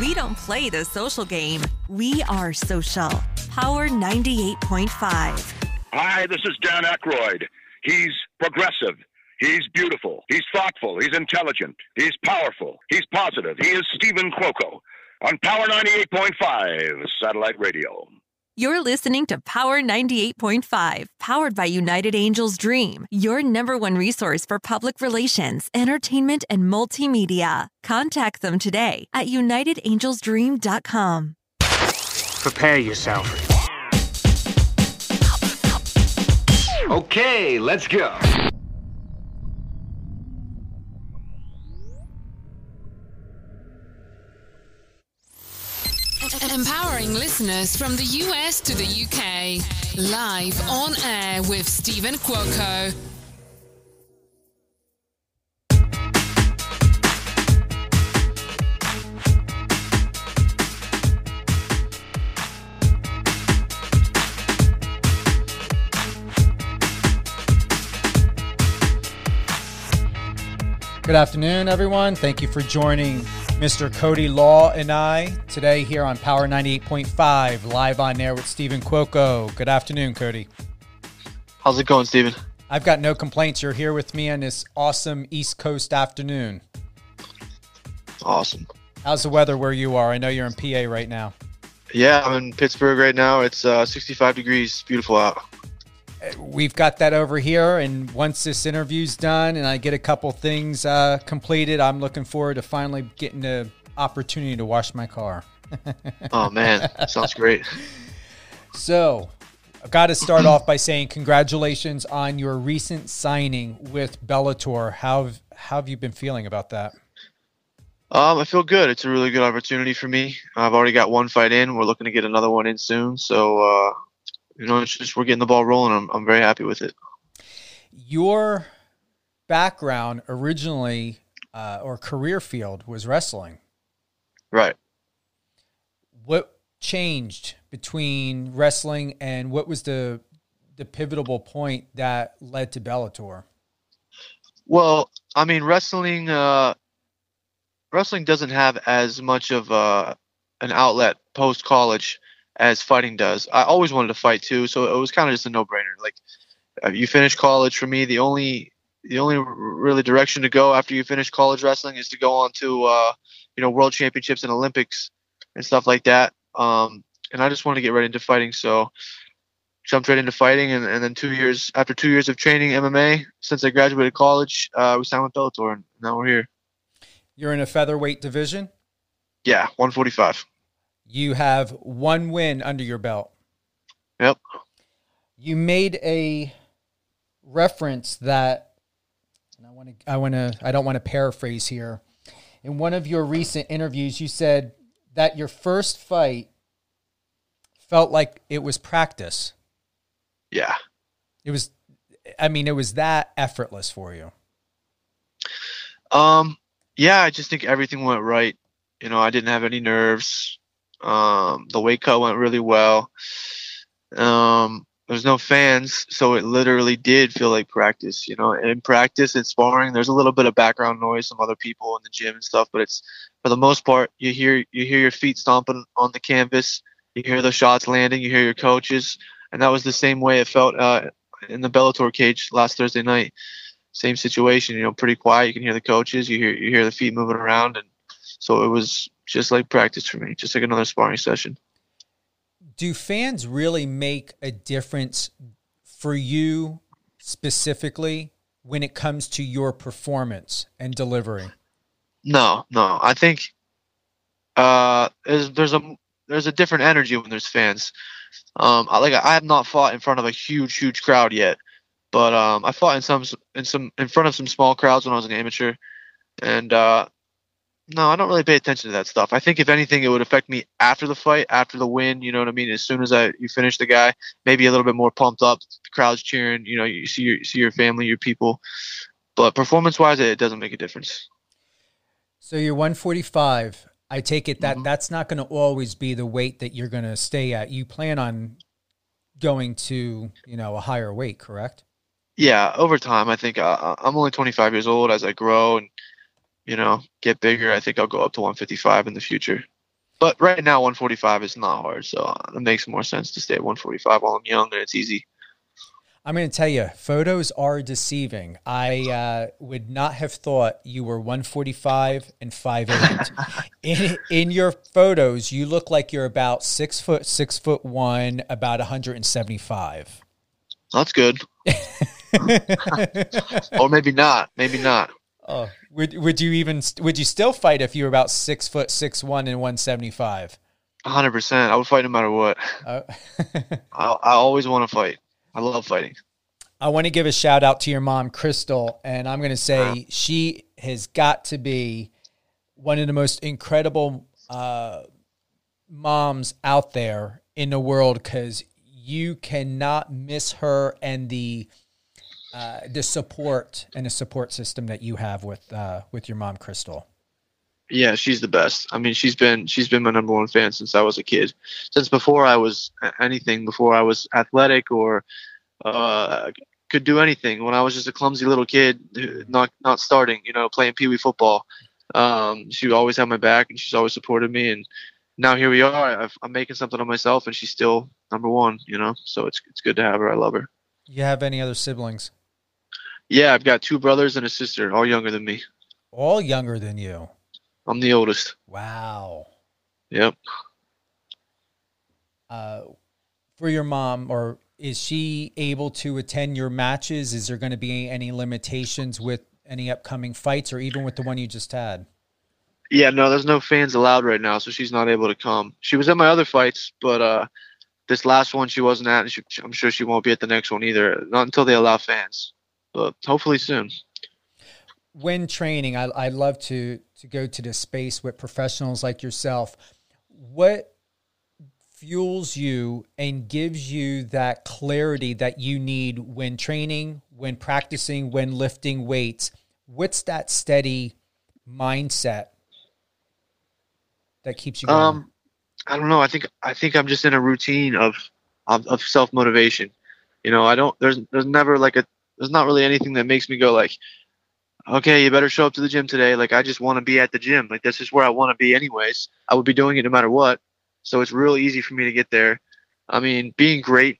We don't play the social game. We are social. Power 98.5. Hi, this is Dan Aykroyd. He's progressive. He's beautiful. He's thoughtful. He's intelligent. He's powerful. He's positive. He is Stephen Cuoco on Power 98.5 satellite radio. You're listening to Power 98.5, powered by United Angels Dream, your number one resource for public relations, entertainment, and multimedia. Contact them today at unitedangelsdream.com. Prepare yourself. Okay, let's go. Listeners from the US to the UK. Live on air with Stephen Cuoco. Good afternoon, everyone. Thank you for joining Mr. Cody Law and I today here on Power 98.5, live on air with Stephen Cuoco. Good afternoon, Cody. How's it going, Stephen? I've got no complaints. You're here with me on this awesome East Coast afternoon. Awesome. How's the weather where you are? I know you're in PA right now. Yeah, I'm in Pittsburgh right now. It's uh, 65 degrees, beautiful out we've got that over here. And once this interview's done and I get a couple things uh, completed, I'm looking forward to finally getting the opportunity to wash my car. oh, man. Sounds great. So, I've got to start off by saying congratulations on your recent signing with Bellator. How have, how have you been feeling about that? Um, I feel good. It's a really good opportunity for me. I've already got one fight in. We're looking to get another one in soon. So uh, you know, it's just we're getting the ball rolling. I'm I'm very happy with it. Your background originally uh, or career field was wrestling. Right. What changed between wrestling and what was the the pivotal point that led to Bellator? Well, I mean, wrestling uh, wrestling doesn't have as much of uh, an outlet post college as fighting does. I always wanted to fight too, so it was kind of just a no-brainer. Like uh, you finish college for me, the only the only really direction to go after you finish college wrestling is to go on to uh, you know world championships and Olympics and stuff like that. Um, and I just wanted to get right into fighting, so jumped right into fighting. And, and then two years after two years of training MMA, since I graduated college, uh, we signed with Bellator, and now we're here. You're in a featherweight division. Yeah, 145. You have one win under your belt. Yep. You made a reference that and I want to I want to I don't want to paraphrase here. In one of your recent interviews you said that your first fight felt like it was practice. Yeah. It was I mean it was that effortless for you. Um yeah, I just think everything went right. You know, I didn't have any nerves. Um, the weight cut went really well. Um, there's no fans, so it literally did feel like practice. You know, in practice and sparring, there's a little bit of background noise, some other people in the gym and stuff, but it's for the most part, you hear you hear your feet stomping on the canvas, you hear the shots landing, you hear your coaches, and that was the same way it felt uh, in the Bellator cage last Thursday night. Same situation, you know, pretty quiet. You can hear the coaches, you hear you hear the feet moving around, and so it was just like practice for me, just like another sparring session. Do fans really make a difference for you specifically when it comes to your performance and delivery? No, no. I think uh, there's, there's a there's a different energy when there's fans. Um, I, like I have not fought in front of a huge, huge crowd yet, but um, I fought in some in some in front of some small crowds when I was an amateur, and uh, no, I don't really pay attention to that stuff. I think if anything, it would affect me after the fight, after the win. You know what I mean? As soon as I you finish the guy, maybe a little bit more pumped up, the crowd's cheering. You know, you see your see your family, your people. But performance wise, it doesn't make a difference. So you're 145. I take it that mm-hmm. that's not going to always be the weight that you're going to stay at. You plan on going to you know a higher weight, correct? Yeah, over time, I think uh, I'm only 25 years old. As I grow and you know, get bigger. I think I'll go up to 155 in the future. but right now 145 is not hard, so uh, it makes more sense to stay at 145 while I'm young and it's easy. I'm going to tell you, photos are deceiving. I uh, would not have thought you were 145 and 5'8. in, in your photos, you look like you're about six foot, six foot one, about 175. That's good. or maybe not. Maybe not. Oh, would would you even would you still fight if you were about six foot six one and 175? 100. percent I would fight no matter what. Uh, I, I always want to fight. I love fighting. I want to give a shout out to your mom, Crystal, and I'm going to say uh-huh. she has got to be one of the most incredible uh, moms out there in the world because you cannot miss her and the uh, the support and the support system that you have with uh, with your mom, Crystal. Yeah, she's the best. I mean, she's been she's been my number one fan since I was a kid. Since before I was anything, before I was athletic or uh, could do anything. When I was just a clumsy little kid, not not starting, you know, playing pee wee football, um, she always had my back and she's always supported me. And now here we are. i am making something of myself, and she's still number one. You know, so it's it's good to have her. I love her. You have any other siblings? Yeah, I've got two brothers and a sister, all younger than me. All younger than you. I'm the oldest. Wow. Yep. Uh, for your mom, or is she able to attend your matches? Is there going to be any limitations with any upcoming fights, or even with the one you just had? Yeah, no, there's no fans allowed right now, so she's not able to come. She was at my other fights, but uh, this last one she wasn't at, and she, I'm sure she won't be at the next one either. Not until they allow fans, but hopefully soon when training, I, I love to to go to this space with professionals like yourself. What fuels you and gives you that clarity that you need when training, when practicing, when lifting weights? What's that steady mindset that keeps you going? Um, I don't know. I think I think I'm just in a routine of of, of self motivation. You know, I don't. There's there's never like a. There's not really anything that makes me go like, okay, you better show up to the gym today. Like I just want to be at the gym. Like this is where I want to be anyways. I would be doing it no matter what. So it's real easy for me to get there. I mean, being great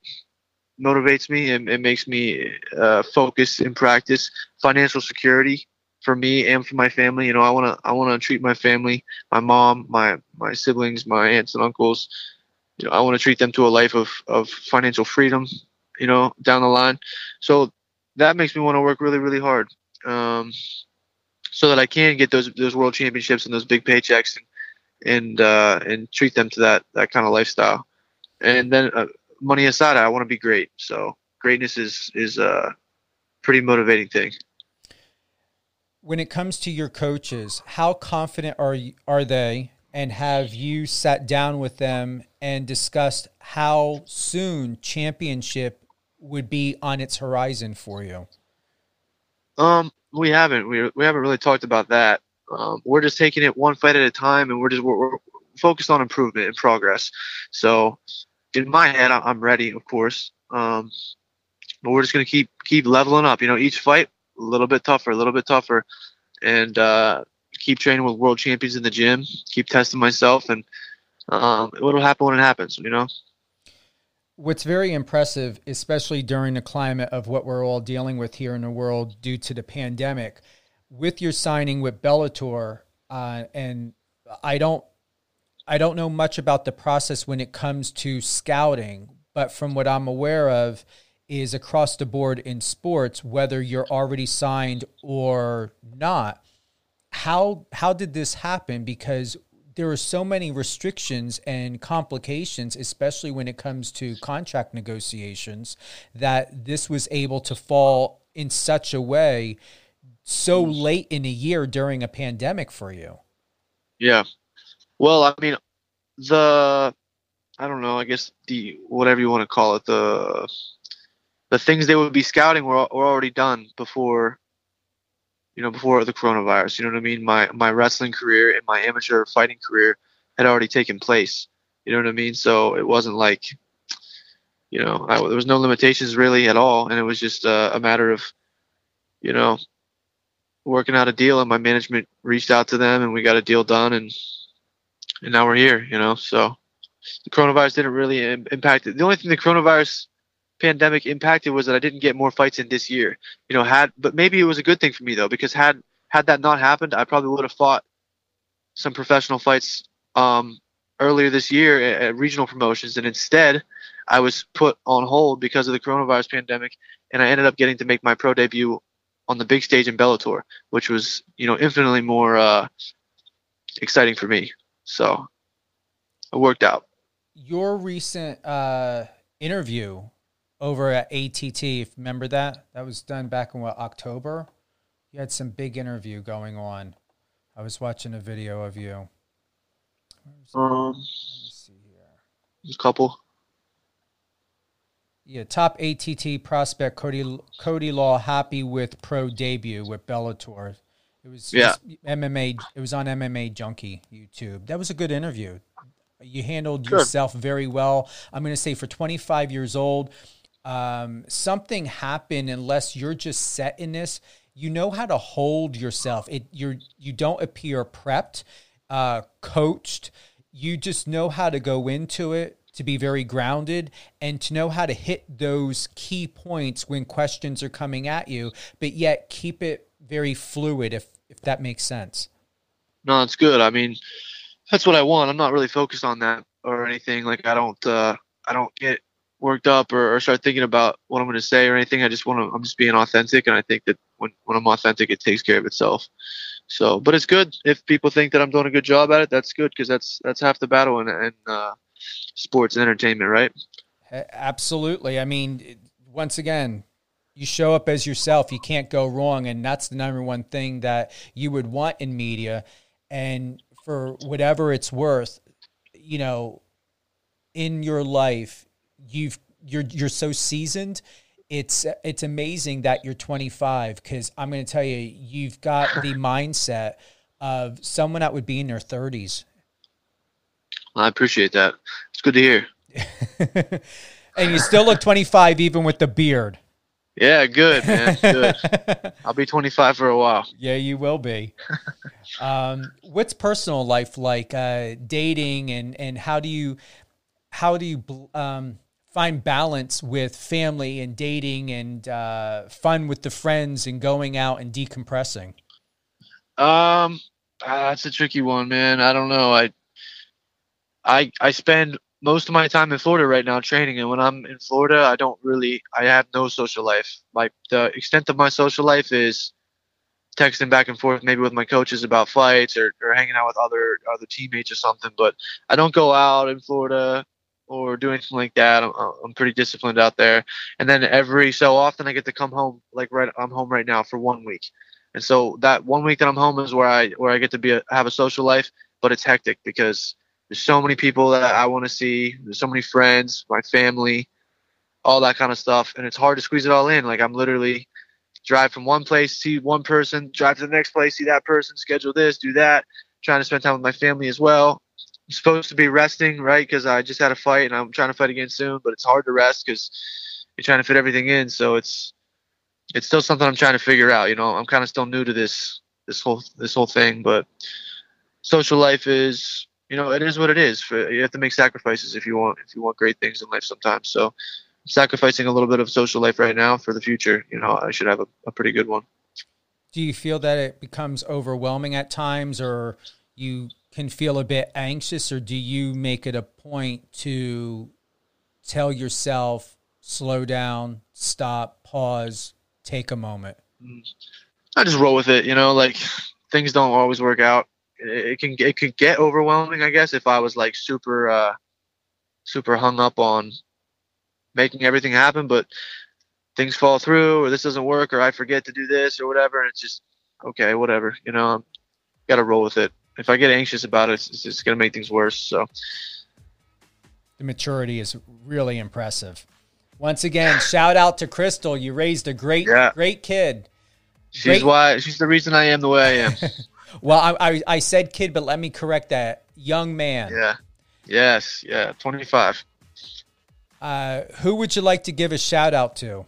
motivates me and it makes me uh, focus in practice. Financial security for me and for my family. You know, I want to I want to treat my family, my mom, my my siblings, my aunts and uncles. You know, I want to treat them to a life of of financial freedom. You know, down the line. So that makes me want to work really really hard um, so that I can get those those world championships and those big paychecks and and uh, and treat them to that that kind of lifestyle. And then uh, money aside, I want to be great. So greatness is is a pretty motivating thing. When it comes to your coaches, how confident are you, are they? And have you sat down with them and discussed how soon championship would be on its horizon for you? Um, we haven't. We we haven't really talked about that. Um, we're just taking it one fight at a time, and we're just we're, we're focused on improvement and progress. So, in my head, I'm ready, of course. Um, but we're just gonna keep keep leveling up. You know, each fight a little bit tougher, a little bit tougher, and uh, keep training with world champions in the gym. Keep testing myself, and um, what'll happen when it happens. You know. What's very impressive, especially during the climate of what we're all dealing with here in the world due to the pandemic, with your signing with Bellator, uh, and I don't, I don't know much about the process when it comes to scouting, but from what I'm aware of, is across the board in sports, whether you're already signed or not. How how did this happen? Because there are so many restrictions and complications, especially when it comes to contract negotiations, that this was able to fall in such a way so late in a year during a pandemic for you. Yeah. Well, I mean, the I don't know. I guess the whatever you want to call it, the the things they would be scouting were, were already done before you know, before the coronavirus. You know what I mean? My my wrestling career and my amateur fighting career had already taken place. You know what I mean? So it wasn't like, you know, I, there was no limitations really at all, and it was just uh, a matter of, you know, working out a deal. And my management reached out to them, and we got a deal done, and and now we're here. You know, so the coronavirus didn't really Im- impact it. The only thing the coronavirus pandemic impacted was that I didn't get more fights in this year. You know, had but maybe it was a good thing for me though because had had that not happened, I probably would have fought some professional fights um, earlier this year at, at regional promotions, and instead I was put on hold because of the coronavirus pandemic, and I ended up getting to make my pro debut on the big stage in Bellator, which was you know infinitely more uh, exciting for me. So it worked out. Your recent uh, interview over at ATT, if you remember that? That was done back in what October. You had some big interview going on. I was watching a video of you. Um, Let me see here. a couple. Yeah, top ATT prospect Cody Cody Law happy with pro debut with Bellator. It was Yeah. MMA. It was on MMA Junkie YouTube. That was a good interview. You handled Good. yourself very well. I'm going to say for 25 years old, um, something happen unless you're just set in this. You know how to hold yourself. It you're you don't appear prepped, uh, coached. You just know how to go into it to be very grounded and to know how to hit those key points when questions are coming at you, but yet keep it very fluid. If if that makes sense. No, it's good. I mean, that's what I want. I'm not really focused on that or anything. Like I don't, uh, I don't get worked up or, or start thinking about what I'm going to say or anything. I just want to. I'm just being authentic, and I think that when when I'm authentic, it takes care of itself. So, but it's good if people think that I'm doing a good job at it. That's good because that's that's half the battle in, in uh, sports and entertainment, right? Absolutely. I mean, once again, you show up as yourself. You can't go wrong, and that's the number one thing that you would want in media. And for whatever it's worth, you know, in your life, you've you're you're so seasoned. It's it's amazing that you're 25 because I'm going to tell you, you've got the mindset of someone that would be in their 30s. I appreciate that. It's good to hear. and you still look 25 even with the beard. Yeah, good man. Good. I'll be 25 for a while. Yeah, you will be. um, what's personal life like? Uh, dating and and how do you how do you um, find balance with family and dating and uh, fun with the friends and going out and decompressing? Um, ah, that's a tricky one, man. I don't know. I, I, I spend most of my time in Florida right now training, and when I'm in Florida, I don't really. I have no social life. Like the extent of my social life is texting back and forth, maybe with my coaches about fights or, or hanging out with other other teammates or something. But I don't go out in Florida or do anything like that. I'm, uh, I'm pretty disciplined out there. And then every so often, I get to come home. Like right, I'm home right now for one week. And so that one week that I'm home is where I where I get to be a, have a social life, but it's hectic because there's so many people that I want to see. There's so many friends, my family, all that kind of stuff, and it's hard to squeeze it all in. Like I'm literally drive from one place, see one person, drive to the next place, see that person, schedule this, do that, trying to spend time with my family as well. Supposed to be resting, right? Because I just had a fight and I'm trying to fight again soon, but it's hard to rest because you're trying to fit everything in. So it's it's still something I'm trying to figure out. You know, I'm kind of still new to this this whole this whole thing, but social life is you know it is what it is. You have to make sacrifices if you want if you want great things in life sometimes. So I'm sacrificing a little bit of social life right now for the future. You know, I should have a, a pretty good one. Do you feel that it becomes overwhelming at times, or you can feel a bit anxious, or do you make it a point to tell yourself, slow down, stop, pause, take a moment? I just roll with it. You know, like things don't always work out. It, can it could get overwhelming, I guess, if I was like super uh, super hung up on making everything happen, but things fall through, or this doesn't work, or I forget to do this, or whatever, and it's just okay, whatever. You know, got to roll with it. If I get anxious about it, it's, it's gonna make things worse. So The maturity is really impressive. Once again, shout out to Crystal. You raised a great, Yeah. great kid. she's Great. why she's the reason I am the way I am. Well, I, I, I said kid, but let me correct that. Young man. yeah. Yes. Yeah. Twenty five. Uh, who would you like to give a shout out to?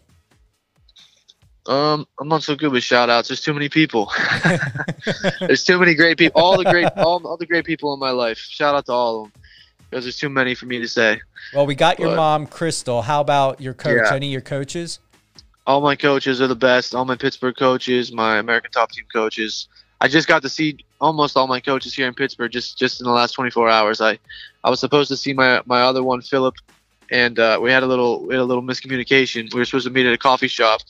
Um, I'm not so good with shout outs. There's too many people. there's too many great people. All the great, all, all the great people in my life. Shout out to all of them because there's too many for me to say. Well, we got your mom, Crystal. How about your coach? Yeah. Any of your coaches? All my coaches are the best. All my Pittsburgh coaches, my American Top Team coaches. I just got to see almost all my coaches here in Pittsburgh just just in the last 24 hours. I I was supposed to see my my other one, Philip, and uh, we had a little we had a little miscommunication. We were supposed to meet at a coffee shop,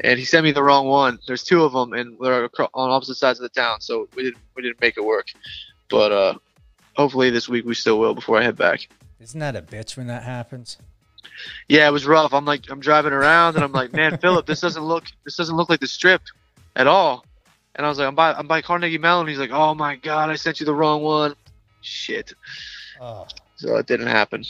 and he sent me the wrong one. There's two of them, and they're on opposite sides of the town, so we didn't we didn't make it work. But uh, hopefully this week we still will before I head back. Isn't that a bitch when that happens? Yeah, it was rough. I'm like, I'm driving around, and I'm like, man, Philip, this doesn't look, this doesn't look like the strip at all. And I was like, I'm by, I'm by Carnegie Mellon. He's like, oh my god, I sent you the wrong one. Shit. Oh. So it didn't happen.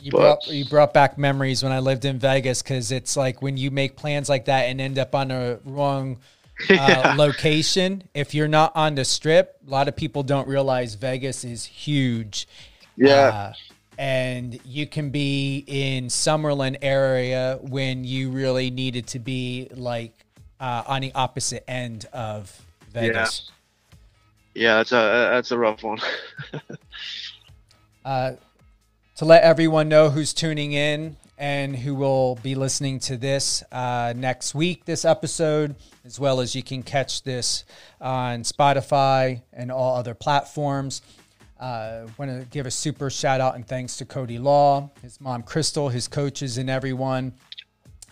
You But- brought you brought back memories when I lived in Vegas because it's like when you make plans like that and end up on a wrong uh, Yeah. location. If you're not on the strip, a lot of people don't realize Vegas is huge. Yeah. Uh, and you can be in Summerlin area when you really needed to be like uh, on the opposite end of Vegas. yeah, that's a, that's a rough one. Uh, to let everyone know who's tuning in and who will be listening to this uh, next week, this episode, as well as you can catch this on Spotify and all other platforms. Uh, Want to give a super shout out and thanks to Cody Law, his mom Crystal, his coaches, and everyone.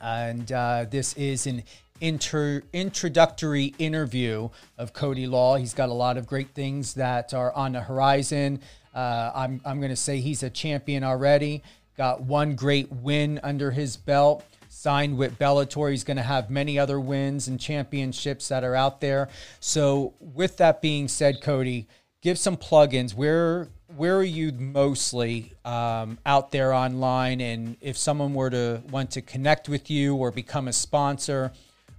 And uh, this is an inter- introductory interview of Cody Law. He's got a lot of great things that are on the horizon. Uh, I'm, I'm going to say he's a champion already. Got one great win under his belt. Signed with Bellator. He's going to have many other wins and championships that are out there. So, with that being said, Cody, give some plugins. Where where are you mostly um, out there online? And if someone were to want to connect with you or become a sponsor,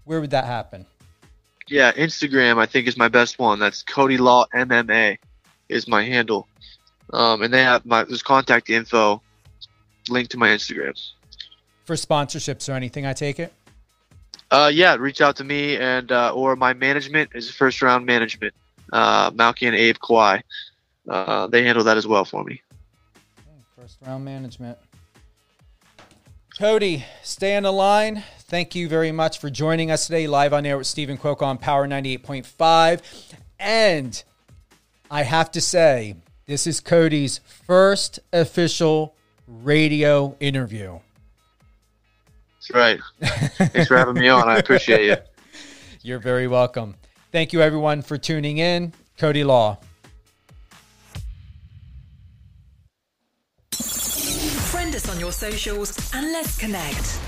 where would that happen? yeah, Instagram I think is my best one. That's Cody Law MMA is my handle. Um, and they have my there's contact info linked to my Instagram. For sponsorships or anything, I take it. Uh, yeah, reach out to me and uh, or my management is first round management. Uh, Malki and Abe Kawa. Uh, they handle that as well for me. First round management. Cody, stay on the line. Thank you very much for joining us today, live on air with Stephen Cuoco on Power 98.5. And I have to say, this is Cody's first official radio interview. That's right. Thanks for having me on. I appreciate you. You're very welcome. Thank you, everyone, for tuning in. Cody Law. Friend us on your socials and let's connect.